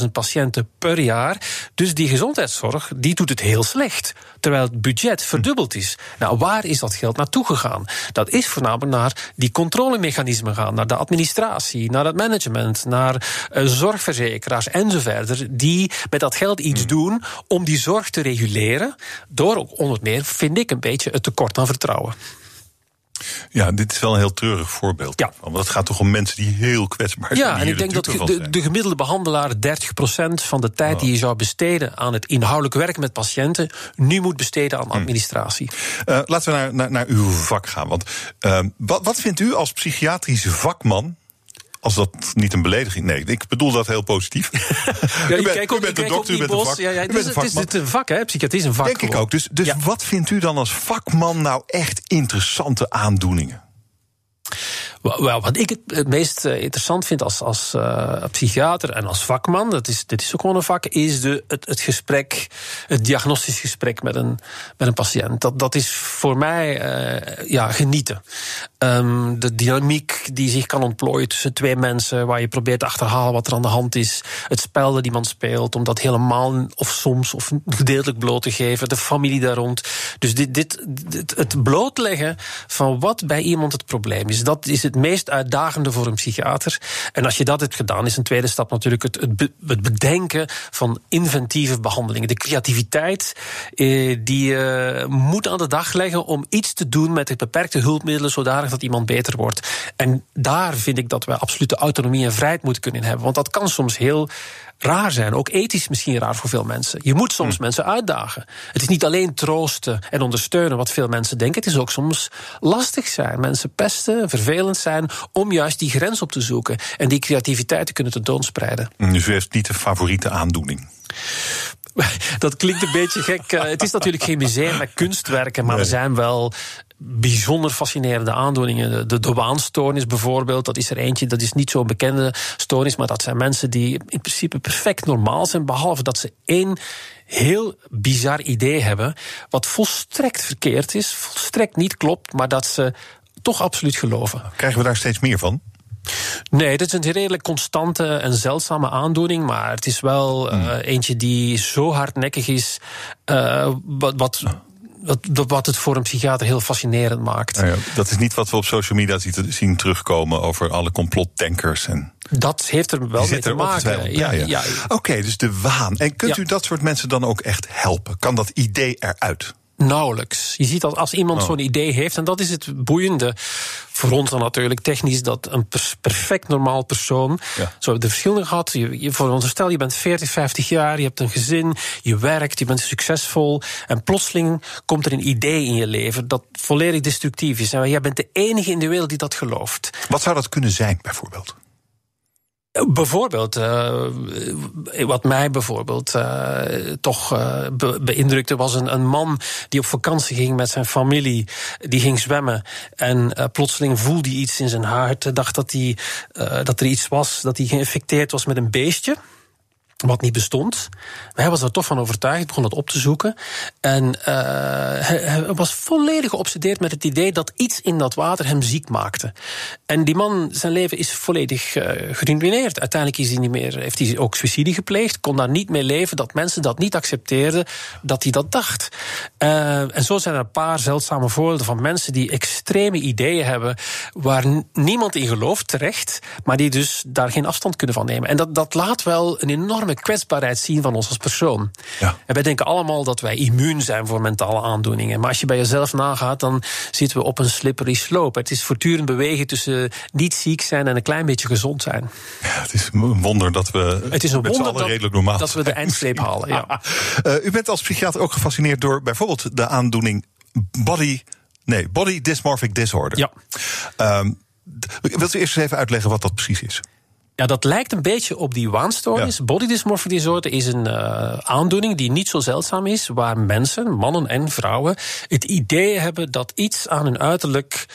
S2: 90.000 patiënten per jaar. Dus die gezondheidszorg die doet het heel slecht terwijl het budget verdubbeld is. Nou, waar is dat geld naartoe gegaan? Dat is voornamelijk naar die controlemechanismen gaan, naar de administratie, naar het management, naar uh, zorgverzekeraars en zo verder, die met dat geld iets doen om die zorg te reguleren, door ook onder meer, vind ik, een beetje het tekort aan vertrouwen.
S1: Ja, dit is wel een heel treurig voorbeeld.
S2: Ja.
S1: Want het gaat toch om mensen die heel kwetsbaar zijn.
S2: Ja, en ik denk dat de, de, gemiddelde behandelaar 30% van de tijd oh. die je zou besteden aan het inhoudelijk werken met patiënten, nu moet besteden aan administratie.
S1: Uh, laten we naar, naar, naar, uw vak gaan. Want uh, wat, wat vindt u als psychiatrische vakman als dat niet een belediging... Nee, ik bedoel dat heel positief.
S2: ja, u, bent, u bent een dokter, u bent een vak. Ja, ja, dus, het is het een vak, hè? Psychiatrie is een vak.
S1: Denk
S2: gewoon.
S1: ik ook. Dus, dus ja. wat vindt u dan als vakman nou echt interessante aandoeningen?
S2: Wel, wat ik het meest interessant vind als, als uh, psychiater en als vakman, dat is, dit is ook gewoon een vak, is de, het, gesprek, het diagnostisch gesprek met een, met een patiënt. Dat, dat is voor mij uh, ja, genieten. Um, de dynamiek die zich kan ontplooien tussen twee mensen, waar je probeert te achterhalen wat er aan de hand is. Het spel dat iemand speelt, om dat helemaal of soms of gedeeltelijk bloot te geven. De familie daar rond. Dus dit, dit, het blootleggen van wat bij iemand het probleem is, dat is het meest uitdagende voor een psychiater. En als je dat hebt gedaan, is een tweede stap natuurlijk het, het, be, het bedenken van inventieve behandelingen. De creativiteit eh, die je moet aan de dag leggen om iets te doen met de beperkte hulpmiddelen, zodanig dat iemand beter wordt. En daar vind ik dat we absolute autonomie en vrijheid moeten kunnen hebben. Want dat kan soms heel raar zijn. Ook ethisch misschien raar voor veel mensen. Je moet soms hm. mensen uitdagen. Het is niet alleen troosten en ondersteunen wat veel mensen denken. Het is ook soms lastig zijn. Mensen pesten, vervelend zijn. om juist die grens op te zoeken. en die creativiteit te kunnen tentoonspreiden.
S1: Dus u heeft niet de favoriete aandoening?
S2: Dat klinkt een beetje gek. Het is natuurlijk geen museum met kunstwerken, maar er zijn wel bijzonder fascinerende aandoeningen. De, de waanstoornis bijvoorbeeld, dat is er eentje, dat is niet zo'n bekende stoornis, maar dat zijn mensen die in principe perfect normaal zijn, behalve dat ze één heel bizar idee hebben, wat volstrekt verkeerd is, volstrekt niet klopt, maar dat ze toch absoluut geloven.
S1: Krijgen we daar steeds meer van?
S2: Nee, dit is een redelijk constante en zeldzame aandoening. Maar het is wel hmm. uh, eentje die zo hardnekkig is. Uh, wat, wat wat, wat het voor een psychiater heel fascinerend maakt.
S1: Nou ja, dat is niet wat we op social media zien terugkomen over alle complotdenkers. En
S2: dat heeft er wel mee te maken.
S1: Ja, ja. ja. Oké, okay, dus de waan. En kunt u dat soort mensen dan ook echt helpen? Kan dat idee eruit?
S2: Nauwelijks. Je ziet dat als iemand oh. zo'n idee heeft, en dat is het boeiende voor ons dan natuurlijk technisch, dat een perfect normaal persoon. Ja. Zo hebben we de verschillende gehad. Je, je, voor ons stel, je bent 40, 50 jaar, je hebt een gezin, je werkt, je bent succesvol. En plotseling komt er een idee in je leven dat volledig destructief is. En jij bent de enige in de wereld die dat gelooft.
S1: Wat zou dat kunnen zijn, bijvoorbeeld?
S2: Bijvoorbeeld, uh, wat mij bijvoorbeeld uh, toch be beïndrukte, was een, een, man die op vakantie ging met zijn familie. Die ging zwemmen en plotseling voelde hij iets in zijn hart. Dacht dat, hij, dat er iets was, dat hij geïnfecteerd was met een beestje wat niet bestond. Maar hij was er toch van overtuigd, begon het op te zoeken. En uh, hij, was volledig geobsedeerd met het idee dat iets in dat water hem ziek maakte. En die man, zijn leven is volledig uh, geruineerd. Uiteindelijk is hij niet meer, heeft hij ook suïcide gepleegd, kon daar niet mee leven dat mensen dat niet accepteerden, dat hij dat dacht. Uh, en zo zijn er een paar zeldzame voorbeelden van mensen die extreme ideeën hebben waar niemand in gelooft, terecht, maar die dus daar geen afstand kunnen van nemen. En dat, dat laat wel een enorme enorme kwetsbaarheid zien van ons als persoon.
S1: Ja.
S2: En wij denken allemaal dat wij immuun zijn voor mentale aandoeningen. Maar als je bij jezelf nagaat, dan zitten we op een slippery slope. Het is voortdurend bewegen tussen niet ziek zijn en een klein beetje gezond zijn.
S1: Ja, het is een wonder dat we
S2: Het is een
S1: met
S2: wonder dat,
S1: redelijk normaal
S2: dat we de eindstreep halen. Ja.
S1: Eh, u bent als psychiater ook gefascineerd door bijvoorbeeld de aandoening body, nee, body dysmorphic disorder.
S2: Ja.
S1: D- wilt u eerst eens even uitleggen wat dat precies is?
S2: Ja, dat lijkt een beetje op die waanstoornis.
S1: Ja.
S2: Body dysmorphic disorder is een eh, aandoening die niet zo zeldzaam is, waar mensen, mannen en vrouwen, het idee hebben dat iets aan hun uiterlijk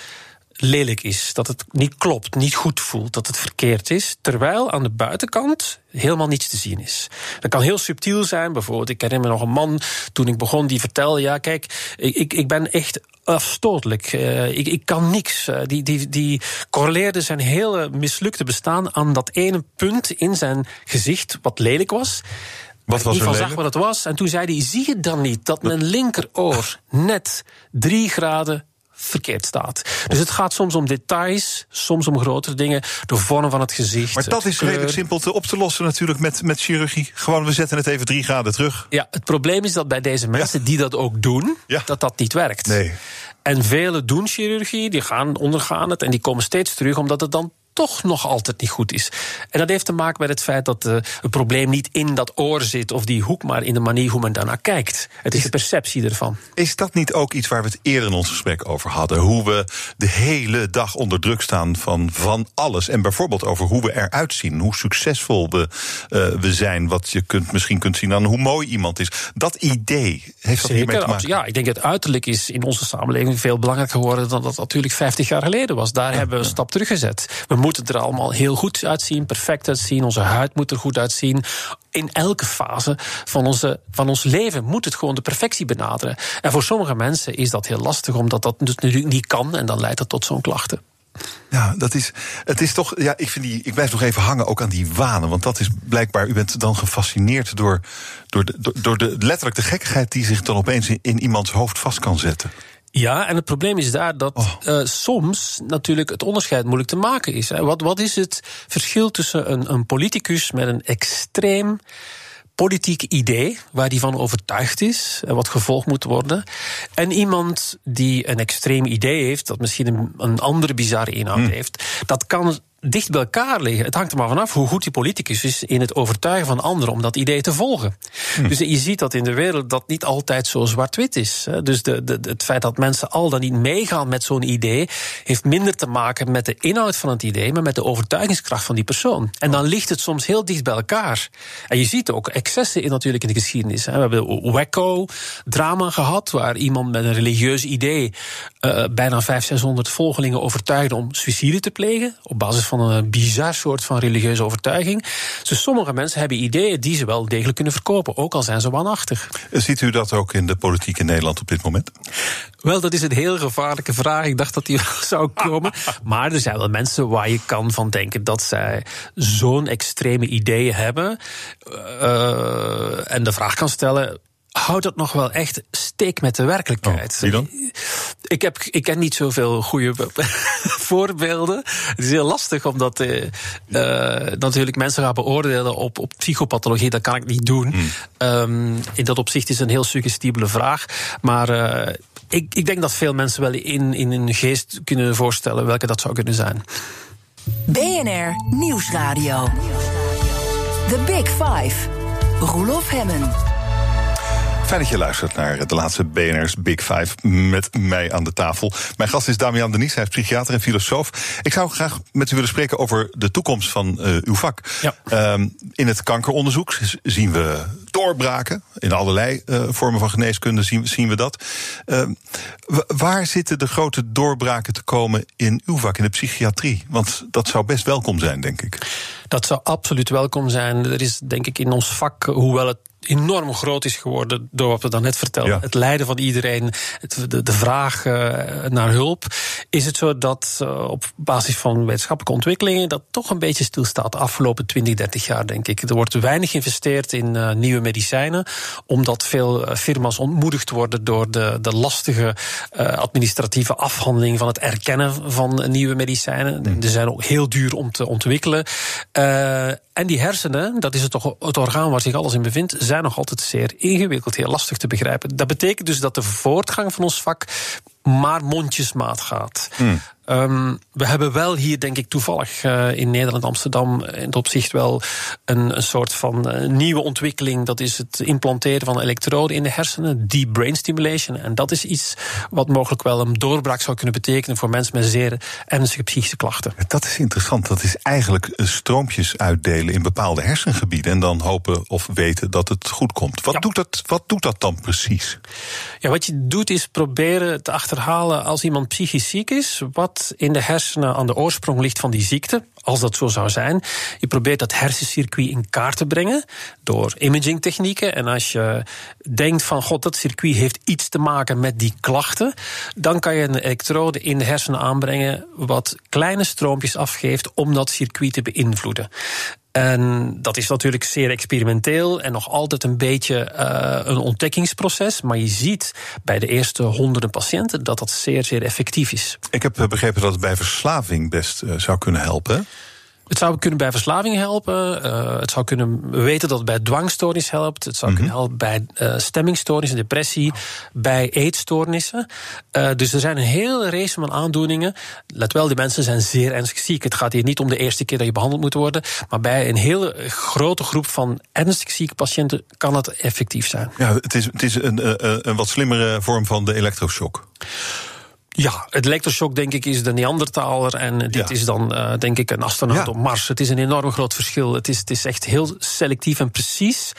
S2: lelijk is. Dat het niet klopt, niet goed voelt, dat het verkeerd is. Terwijl aan de buitenkant helemaal niets te zien is. Dat kan heel subtiel zijn. Bijvoorbeeld, ik herinner me nog een man toen ik begon die vertelde: ja, kijk, ik, ik, ik ben echt afstotelijk. Eh, ik, ik kan niks. Eh, die, die, die correleerde zijn hele mislukte bestaan aan dat ene punt in zijn gezicht wat lelijk was.
S1: Wat was
S2: die
S1: er
S2: van zag wat het was. En toen zei hij: zie je dan niet dat mijn linkeroor net drie graden verkeerd staat. Dus het gaat soms om details, soms om grotere dingen, de vorm van het gezicht.
S1: Maar dat is
S2: kleur.
S1: redelijk simpel te op te lossen natuurlijk met, met chirurgie. Gewoon, we zetten het even drie graden terug.
S2: Ja, het probleem is dat bij deze mensen die dat ook doen,
S1: Ja.
S2: dat dat niet werkt.
S1: Nee.
S2: En velen doen chirurgie, die gaan ondergaan het en die komen steeds terug omdat het dan toch nog altijd niet goed is. En dat heeft te maken met het feit dat eh, het probleem niet in dat oor zit of die hoek, maar in de manier hoe men daarnaar kijkt. Het is de perceptie ervan.
S1: Is dat niet ook iets waar we het eerder in ons gesprek over hadden? Hoe we de hele dag onder druk staan van, van alles. En bijvoorbeeld over hoe we eruit zien. Hoe succesvol we, eh, we zijn. Wat je kunt, misschien kunt zien aan hoe mooi iemand is. Dat idee heeft dat hiermee te maken?
S2: ja, ik denk het uiterlijk is in onze samenleving veel belangrijker geworden dan dat natuurlijk 50 jaar geleden was. Daar hebben we een stap teruggezet. We moeten er allemaal heel goed uitzien, perfect uitzien. Onze huid moet er goed uitzien. In elke fase van, onze, van ons leven moet het gewoon de perfectie benaderen. En voor sommige mensen is dat heel lastig, omdat dat dus natuurlijk niet kan. En dan leidt dat tot zo'n klachten.
S1: Ja, dat is, het is toch. Ja, ik, vind die, ik blijf nog even hangen ook aan die wanen. Want dat is blijkbaar. U bent dan gefascineerd door, door, de, door de, letterlijk de gekkigheid die zich dan opeens in, in iemands hoofd vast kan zetten.
S2: Ja, en het probleem is daar dat
S1: Oh.
S2: eh, soms natuurlijk het onderscheid moeilijk te maken is. Hè. Wat, wat is het verschil tussen een, een politicus met een extreem politiek idee, waar die van overtuigd is en wat gevolgd moet worden, en iemand die een extreem idee heeft, dat misschien een, een andere bizarre inhoud heeft, dat kan dicht bij elkaar liggen. Het hangt er maar vanaf hoe goed die politicus is in het overtuigen van anderen om dat idee te volgen. Dus je ziet dat in de wereld dat niet altijd zo zwart-wit is. Dus de, de, het feit dat mensen al dan niet meegaan met zo'n idee, heeft minder te maken met de inhoud van het idee, maar met de overtuigingskracht van die persoon. En dan ligt het soms heel dicht bij elkaar. En je ziet ook excessen in, natuurlijk in de geschiedenis. We hebben Wacko drama gehad, waar iemand met een religieus idee eh, bijna 500, 600 volgelingen overtuigde om suïcide te plegen. Op basis van een bizar soort van religieuze overtuiging. Dus sommige mensen hebben ideeën die ze wel degelijk kunnen verkopen, ook al zijn ze wanachtig.
S1: Ziet u dat ook in de politiek in Nederland op dit moment?
S2: Wel, dat is een heel gevaarlijke vraag. Ik dacht dat die wel zou komen. Maar er zijn wel mensen waar je kan van denken dat zij zo'n extreme ideeën hebben. eh, en de vraag kan stellen. Houdt dat nog wel echt steek met de werkelijkheid?
S1: Oh, wie dan?
S2: Ik, heb, ik ken niet zoveel goede voorbeelden. Het is heel lastig omdat eh, eh, natuurlijk mensen gaan beoordelen op, op psychopathologie. Dat kan ik niet doen. Ehm, in dat opzicht is het een heel suggestibele vraag. Maar eh, ik, ik denk dat veel mensen wel in, in hun geest kunnen voorstellen welke dat zou kunnen zijn.
S3: BNR Nieuwsradio. The Big Five. Roelof Hemmen.
S1: Fijn dat je luistert naar de laatste BNR's Big Five met mij aan de tafel. Mijn gast is Damian Denies, hij is psychiater en filosoof. Ik zou graag met u willen spreken over de toekomst van uh, uw vak.
S2: Ja.
S1: Um, in het kankeronderzoek zien we doorbraken. In allerlei uh, vormen van geneeskunde zien, zien we dat. Uh, waar zitten de grote doorbraken te komen in uw vak, in de psychiatrie? Want dat zou best welkom zijn, denk ik.
S2: Dat zou absoluut welkom zijn. Er is denk ik in ons vak, hoewel het enorm groot is geworden door wat we dan net vertelden.
S1: Ja.
S2: Het lijden van iedereen, het, de, de vraag uh, naar hulp. Is het zo dat uh, op basis van wetenschappelijke ontwikkelingen dat toch een beetje stilstaat de afgelopen 20, 30 jaar, denk ik. Er wordt weinig geïnvesteerd in uh, nieuwe medicijnen, omdat veel firma's ontmoedigd worden door de, de lastige administratieve afhandeling van het erkennen van nieuwe medicijnen. Mm. Die zijn ook heel duur om te ontwikkelen. en die hersenen, dat is het toch het orgaan waar zich alles in bevindt, zijn nog altijd zeer ingewikkeld, heel lastig te begrijpen. Dat betekent dus dat de voortgang van ons vak maar mondjesmaat gaat. Hmm. Um, we hebben wel hier, denk ik, toevallig uh, in Nederland, Amsterdam, in het opzicht wel een, een soort van uh, nieuwe ontwikkeling. Dat is het implanteren van elektroden in de hersenen, deep brain stimulation. En dat is iets wat mogelijk wel een doorbraak zou kunnen betekenen voor mensen met zeer ernstige psychische klachten.
S1: Dat is interessant. Dat is eigenlijk stroompjes uitdelen in bepaalde hersengebieden en dan hopen of weten dat het goed komt. Wat, ja. doet, dat, wat doet dat dan precies?
S2: Ja, wat je doet is proberen te achterhalen als iemand psychisch ziek is, wat in de hersenen aan de oorsprong ligt van die ziekte, als dat zo zou zijn. Je probeert dat hersencircuit in kaart te brengen door imagingtechnieken. En als je denkt van god, dat circuit heeft iets te maken met die klachten, dan kan je een elektrode in de hersenen aanbrengen wat kleine stroompjes afgeeft om dat circuit te beïnvloeden. En dat is natuurlijk zeer experimenteel en nog altijd een beetje uh, een ontdekkingsproces. Maar je ziet bij de eerste honderden patiënten dat dat zeer, zeer effectief is.
S1: Ik heb begrepen dat het bij verslaving best uh, zou kunnen helpen.
S2: Het zou kunnen bij verslaving helpen. Uh, het zou kunnen, we weten dat het bij dwangstoornis helpt. Het zou mm -hmm. kunnen helpen bij uh, stemmingstoornissen, depressie, bij eetstoornissen. Uh, dus er zijn een hele race van aandoeningen. Let wel, die mensen zijn zeer ernstig ziek. Het gaat hier niet om de eerste keer dat je behandeld moet worden. Maar bij een hele grote groep van ernstig zieke patiënten kan het effectief zijn.
S1: Ja, het is, het is een, een, een wat slimmere vorm van de elektroshock.
S2: Ja, het elektroshock denk ik is de Neandertaler en dit ja. is dan uh, denk ik een astronaut ja. op Mars. Het is een enorm groot verschil. Het is, het is echt heel selectief en precies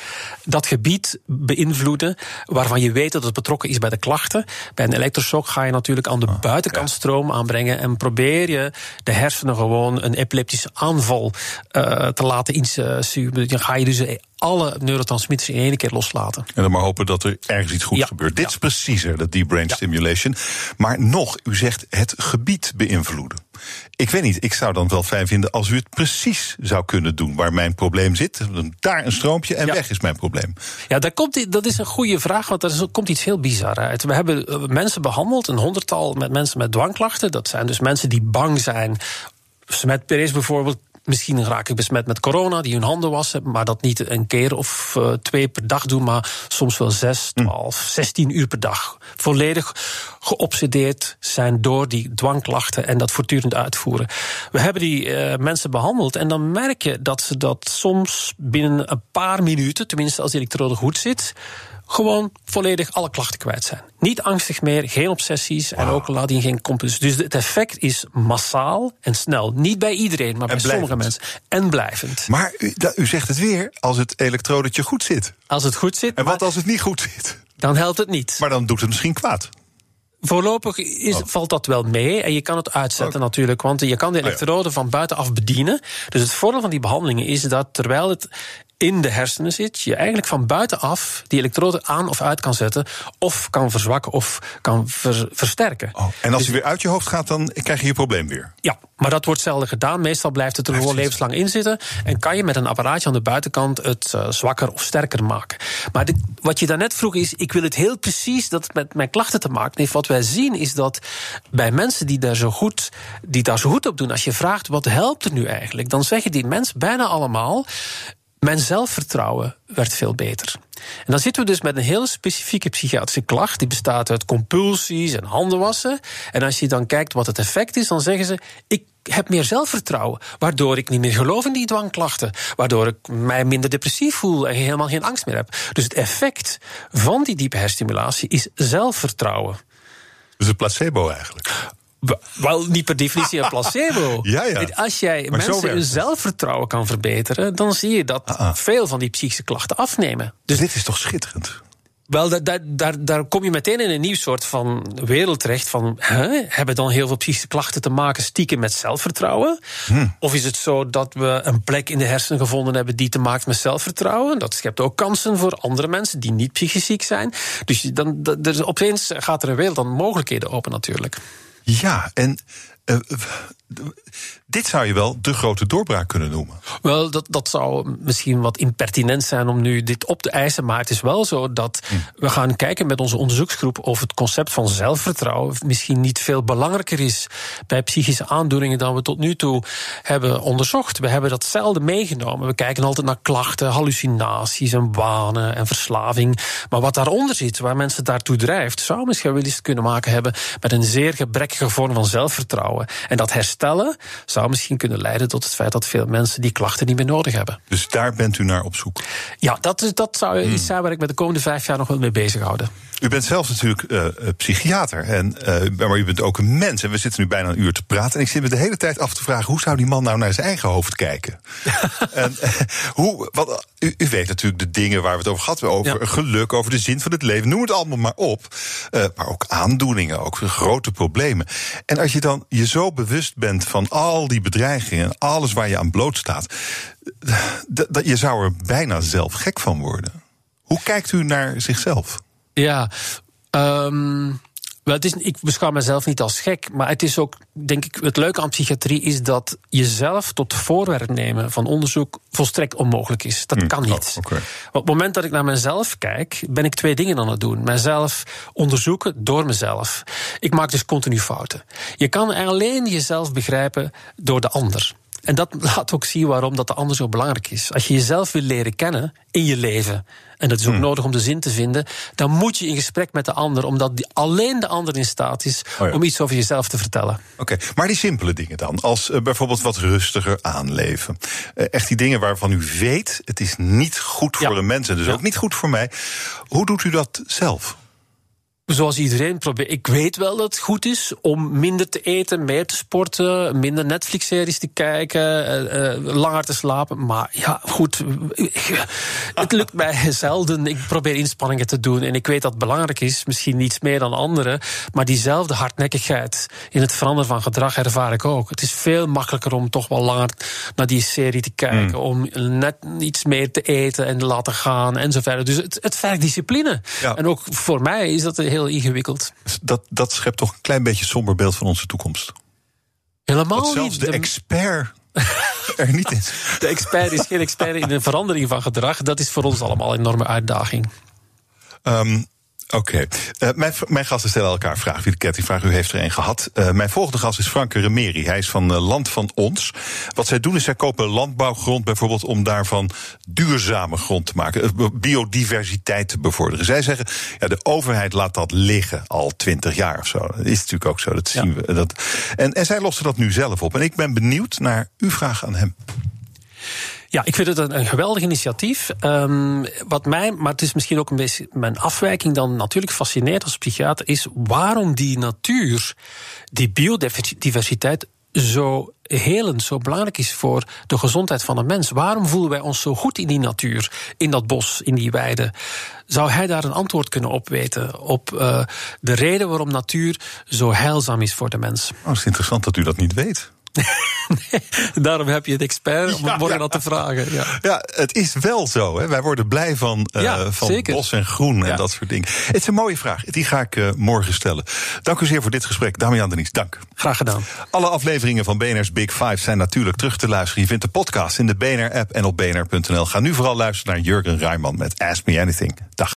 S2: dat gebied beïnvloeden waarvan je weet dat het betrokken is bij de klachten. Bij een elektroshock ga je natuurlijk aan de oh, buitenkant ja. stroom aanbrengen en probeer je de hersenen gewoon een epileptische aanval uh, te laten insturen. Dan ga je dus alle neurotransmitters in één keer loslaten.
S1: En dan maar hopen dat er ergens iets goeds gebeurt. Dit is preciezer, dat deep brain stimulation. Maar nog, u zegt het gebied beïnvloeden. Ik weet niet, ik zou dan wel fijn vinden als u het precies zou kunnen doen waar mijn probleem zit. Daar een stroompje en ja. weg is mijn probleem.
S2: Ja, daar komt, dat is een goede vraag, want er komt iets heel bizar uit. We hebben mensen behandeld, een honderdtal met mensen met dwangklachten. Dat zijn dus mensen die bang zijn. Smetperes bijvoorbeeld Misschien raak ik besmet met corona, die hun handen wassen, maar dat niet een keer of uh, twee per dag doen, maar soms wel zes, twaalf, zestien uur per dag. Volledig geobsedeerd zijn door die dwangklachten en dat voortdurend uitvoeren. We hebben die uh, mensen behandeld en dan merk je dat ze dat soms binnen een paar minuten, tenminste als die elektrode goed zit, gewoon volledig alle klachten kwijt zijn. Niet angstig meer, geen obsessies wow. en ook laat die geen compulsies. Dus het effect is massaal en snel. Niet bij iedereen, maar bij sommige mensen. En blijvend.
S1: Maar u, u, zegt het weer, als het elektrodetje goed zit.
S2: Als het goed zit.
S1: En wat als het niet goed zit?
S2: Dan helpt het niet.
S1: Maar dan doet het misschien kwaad.
S2: Voorlopig is, oh. valt dat wel mee. En je kan het uitzetten oh. natuurlijk. Want je kan de elektroden oh, ja. van buitenaf bedienen. Dus het voordeel van die behandelingen is dat terwijl het in de hersenen zit, je eigenlijk van buitenaf die elektrode aan of uit kan zetten, of kan verzwakken of kan ver, versterken.
S1: Oh, en als dus, hij weer uit je hoofd gaat, dan krijg je je probleem weer.
S2: Ja, maar dat wordt zelden gedaan. Meestal blijft het er gewoon levenslang in zitten. En kan je met een apparaatje aan de buitenkant het uh, zwakker of sterker maken. Maar de, wat je daarnet vroeg is, ik wil het heel precies dat het met mijn klachten te maken heeft. Wat wij zien is dat bij mensen die daar zo goed, die daar zo goed op doen, als je vraagt wat helpt er nu eigenlijk, dan zeggen die mensen bijna allemaal. Mijn zelfvertrouwen werd veel beter. En dan zitten we dus met een heel specifieke psychiatrische klacht. Die bestaat uit compulsies en handen wassen. En als je dan kijkt wat het effect is, dan zeggen ze: Ik heb meer zelfvertrouwen. Waardoor ik niet meer geloof in die dwangklachten. Waardoor ik mij minder depressief voel en helemaal geen angst meer heb. Dus het effect van die diepe herstimulatie is zelfvertrouwen.
S1: Dus een placebo eigenlijk.
S2: Wel niet per definitie een placebo.
S1: ja, ja.
S2: Als jij maar mensen hun zelfvertrouwen kan verbeteren, dan zie je dat ah, ah. veel van die psychische klachten afnemen.
S1: Dus dit is toch schitterend?
S2: Wel, daar, daar, daar, daar kom je meteen in een nieuw soort van wereld terecht. Van, hè, hebben dan heel veel psychische klachten te maken stiekem met zelfvertrouwen? Of is het zo dat we een plek in de hersenen gevonden hebben die te maken met zelfvertrouwen? Dat schept ook kansen voor andere mensen die niet psychisch ziek zijn. Dus dan, dan, er, opeens gaat er een wereld aan mogelijkheden open natuurlijk.
S1: Ja, en uh, dit zou je wel de grote doorbraak kunnen noemen.
S2: Wel, dat, dat zou misschien wat impertinent zijn om nu dit op te eisen. Maar het is wel zo dat hm. we gaan kijken met onze onderzoeksgroep of het concept van zelfvertrouwen misschien niet veel belangrijker is bij psychische aandoeningen dan we tot nu toe hebben onderzocht. We hebben dat zelden meegenomen. We kijken altijd naar klachten, hallucinaties en wanen en verslaving. Maar wat daaronder zit, waar mensen daartoe drijft, zou misschien wel eens kunnen maken hebben met een zeer gebrekkige vorm van zelfvertrouwen. En dat herstellen zou misschien kunnen leiden tot het feit dat veel mensen die klachten niet meer nodig hebben.
S1: Dus daar bent u naar op zoek?
S2: Ja, dat, dat zou iets hmm. zijn waar ik me de komende vijf jaar nog wel mee bezighouden.
S1: U bent zelf natuurlijk uh, psychiater, en, uh, maar u bent ook een mens. En we zitten nu bijna een uur te praten. En ik zit me de hele tijd af te vragen: hoe zou die man nou naar zijn eigen hoofd kijken? en, hoe, wat, u, u, weet natuurlijk de dingen waar we het over gehad hebben: over geluk, over de zin van het leven. Noem het allemaal maar op. maar ook aandoeningen, ook grote problemen. En als je dan je zo bewust bent van al die bedreigingen en alles waar je aan blootstaat, dat je zou er bijna zelf gek van worden. Hoe kijkt u naar zichzelf?
S2: Ja, um, wel, het is, ik beschouw mezelf niet als gek, maar het is ook, denk ik, het leuke aan psychiatrie is dat jezelf tot voorwerp nemen van onderzoek volstrekt onmogelijk is. Dat hmm. kan niet. Oh, Op het moment dat ik naar mezelf kijk, ben ik twee dingen aan het doen. Mezelf onderzoeken door mezelf. Ik maak dus continu fouten. Je kan alleen jezelf begrijpen door de ander. En dat laat ook zien waarom dat de ander zo belangrijk is. Als je jezelf wil leren kennen in je leven, en dat is ook hmm. nodig om de zin te vinden, dan moet je in gesprek met de ander, omdat die, alleen de ander in staat is oh om iets over jezelf te vertellen.
S1: Oké, maar die simpele dingen dan, als uh, bijvoorbeeld wat rustiger aanleven. Uh, echt die dingen waarvan u weet, het is niet goed voor de mensen, dus ook niet goed voor mij. Hoe doet u dat zelf?
S2: Zoals iedereen probeert. Ik weet wel dat het goed is om minder te eten, meer te sporten, minder Netflix-series te kijken, uh, langer te slapen. Maar ja, goed. Het lukt mij zelden. Ik probeer inspanningen te doen. En ik weet dat het belangrijk is, misschien niets meer dan anderen. Maar diezelfde hardnekkigheid in het veranderen van gedrag ervaar ik ook. Het is veel makkelijker om toch wel langer naar die serie te kijken. Hmm. Om net iets meer te eten en te laten gaan en zo verder. Dus het, het vergt discipline. En ook voor mij is dat heel heel ingewikkeld.
S1: Dat, dat schept toch een klein beetje somber beeld van onze toekomst.
S2: Helemaal
S1: dat zelfs
S2: niet.
S1: de expert er niet is.
S2: De expert is geen expert in de verandering van gedrag. Dat is voor ons allemaal een enorme uitdaging.
S1: Um, Oké. Eh, mijn, mijn, gasten stellen elkaar vragen. Wie de kettingvraag, u heeft er een gehad. Uh, mijn volgende gast is Franke Remeri. Hij is van uh, Land van Ons. Wat zij doen is, zij kopen landbouwgrond bijvoorbeeld... om daarvan duurzame grond te maken. Biodiversiteit te bevorderen. Zij zeggen, ja, de overheid laat dat liggen al twintig jaar of zo. Dat is natuurlijk ook zo, dat zien we. Dat, en, en zij lossen dat nu zelf op. En ik ben benieuwd naar uw vraag aan hem.
S2: Ja, ik vind het een, geweldig initiatief. Um, wat mij, maar het is misschien ook een beetje mijn afwijking dan natuurlijk fascineert als psychiater, is waarom die natuur, die biodiversiteit zo helend, zo belangrijk is voor de gezondheid van een mens. Waarom voelen wij ons zo goed in die natuur, in dat bos, in die weide? Zou hij daar een antwoord kunnen op weten? Op uh, de reden waarom natuur zo heilzaam is voor de mens?
S1: Het is interessant dat u dat niet weet.
S2: daarom heb je het expert om het morgen ja. te vragen. Ja.
S1: ja, het is wel zo. Hè. Wij worden blij van, uh, van bos en groen en dat soort dingen. Het is een mooie vraag. Die ga ik uh, morgen stellen. Dank u zeer voor dit gesprek. Damian Denies, dank.
S2: Graag gedaan.
S1: Alle afleveringen van BNR's Big Five zijn natuurlijk terug te luisteren. Je vindt de podcast in de BNR-app en op bnr.nl. Ga nu vooral luisteren naar Jurgen Rijman met Ask Me Anything. Dag.